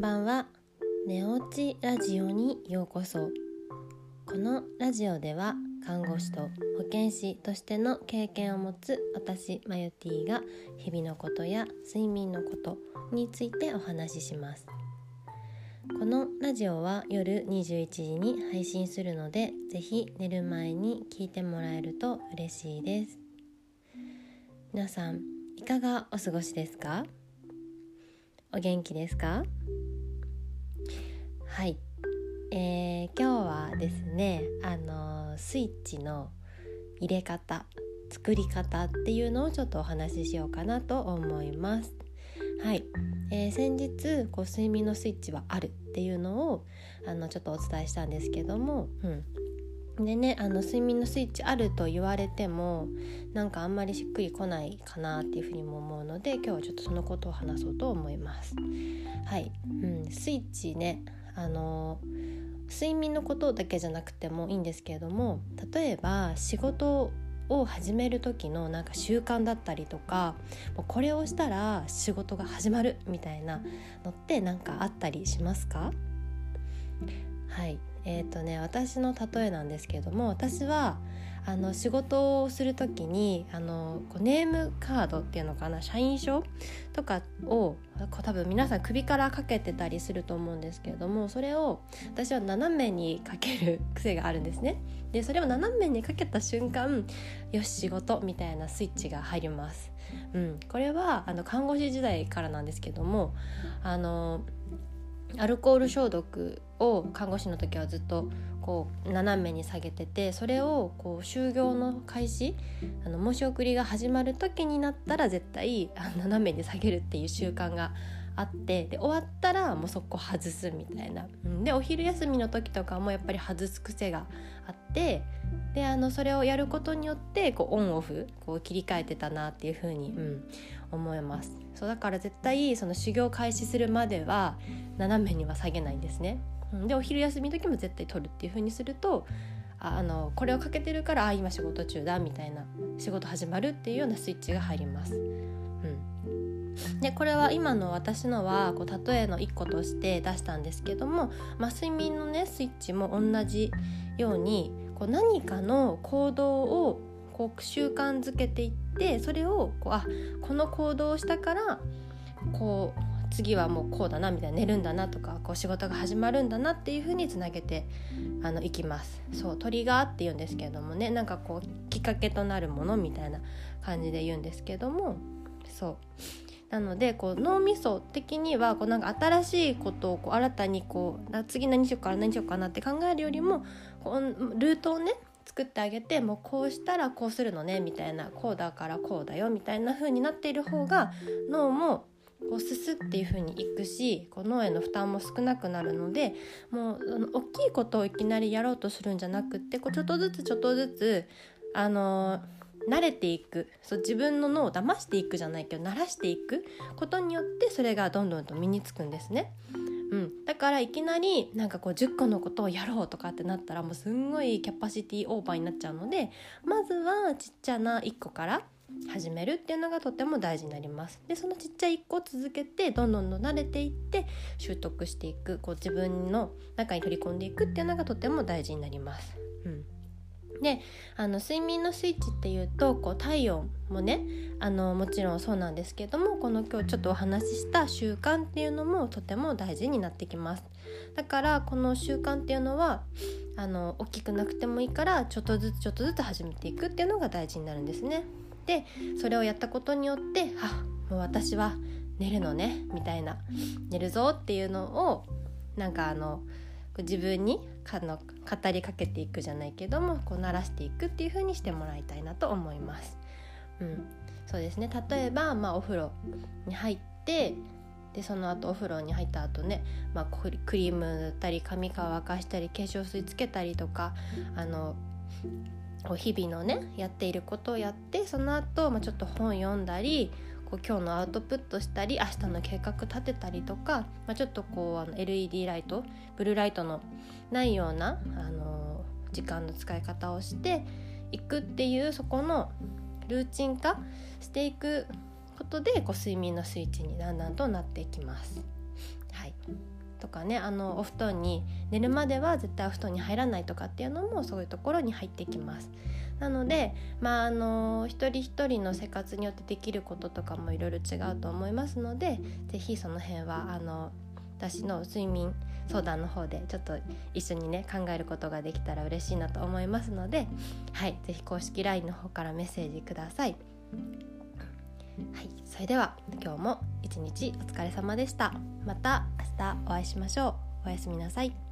んばんは。寝落ちラジオにようこそ。このラジオでは看護師と保健師としての経験を持つ私マヨティが日々のことや睡眠のことについてお話しします。このラジオは夜21時に配信するのでぜひ寝る前に聞いてもらえると嬉しいです。皆さんいかがお過ごしですか？お元気ですか？はい、えー、今日はですねあのスイッチの入れ方作り方っていうのをちょっとお話ししようかなと思います。はい、えー、先日こう睡眠のスイッチはあるっていうのをあのちょっとお伝えしたんですけども、うん、でねあの睡眠のスイッチあると言われてもなんかあんまりしっくりこないかなっていうふうにも思うので今日はちょっとそのことを話そうと思います。はい、うん、スイッチねあの睡眠のことだけじゃなくてもいいんですけれども例えば仕事を始める時のなんか習慣だったりとかもうこれをしたら仕事が始まるみたいなのって何かあったりしますか？はい。えーとね、私の例えなんですけれども私はあの仕事をする時にあのこうネームカードっていうのかな社員証とかをこう多分皆さん首からかけてたりすると思うんですけれどもそれを私は斜めにかける癖があるんですね。でそれを斜めにかけた瞬間よし仕事みたいなスイッチが入ります。うん、これはあの看護師時代からなんですけどもあのアルコール消毒を看護師の時はずっとこう斜めに下げててそれをこう就業の開始あの申し送りが始まる時になったら絶対斜めに下げるっていう習慣があってで終わったらもうそこ外すみたいな、うん、でお昼休みの時とかもやっぱり外す癖があってであのそれをやることによってこうオンオフこう切り替えてたなっていうふうに、うん、思いますそうだから絶対その修行開始するまでは斜めには下げないんですね。うんでお昼休みの時も絶対取るっていう風にするとあのこれをかけてるからあ今仕事中だみたいな仕事始まるっていうようなスイッチが入ります。でこれは今の私のはこう例えの一個として出したんですけども、まあ、睡眠のねスイッチも同じようにこう何かの行動をこう習慣づけていってそれをこうあこの行動をしたからこう次はもうこうだなみたいな寝るんだなとかこう仕事が始まるんだなっていう風につなげてあのいきます。そうトリガーって言うんですけれどもねなんかこうきっかけとなるものみたいな感じで言うんですけどもそう。なのでこう脳みそ的にはこうなんか新しいことをこう新たにこう次何しようかな何しようかなって考えるよりもこうルートをね作ってあげてもうこうしたらこうするのねみたいなこうだからこうだよみたいな風になっている方が脳もこうすすっていう風にいくしこう脳への負担も少なくなるのでもう大きいことをいきなりやろうとするんじゃなくってこうちょっとずつちょっとずつあのー、慣れていくそう自分の脳を騙していくじゃないけど慣らしていくことによってそれがどんどんと身につくんですね。うん、だからいきなりなんかこう10個のことをやろうとかってなったらもうすんごいキャパシティオーバーになっちゃうのでまずはちっちゃな1個から始めるっていうのがとても大事になりますでそのちっちゃい1個続けてどんどんどん慣れていって習得していくこう自分の中に取り込んでいくっていうのがとても大事になります。うんであの睡眠のスイッチっていうとこう体温もねあのもちろんそうなんですけどもこの今日ちょっとお話しした習慣っていうのもとても大事になってきます。だからこの習慣っていうのはあの大きくなくてもいいからちょっとずつちょっとずつ始めていくっていうのが大事になるんですね。でそれをやったことによってあもう私は寝るのねみたいな寝るぞっていうのをなんかあの自分にかの語りかけていくじゃないけどもこう鳴らしていくっていう風にしてもらいたいなと思います。うん、そうですね例えば、まあ、お風呂に入ってでその後お風呂に入った後ね、まあ、クリーム塗ったり髪乾かしたり化粧水つけたりとかあの日々のねやっていることをやってその後、まあちょっと本読んだりこう今日のアウトプットしたり明日の計画立てたりとか、まあ、ちょっとこうあの LED ライトブルーライトのないような、あの、時間の使い方をしていくっていうそこのルーチン化していくことでこう睡眠のスイッチにだんだんとなっていきます。はいとかねあのお布団に寝るまでは絶対お布団に入らないとかっていうのもそういうところに入ってきます。なので、まあ、あの一人一人の生活によってできることとかもいろいろ違うと思いますので是非その辺はあの私の睡眠相談の方でちょっと一緒にね考えることができたら嬉しいなと思いますのではい是非公式 LINE の方からメッセージください。はい、それでは今日も一日お疲れ様でした。またたお会いしましょう。おやすみなさい。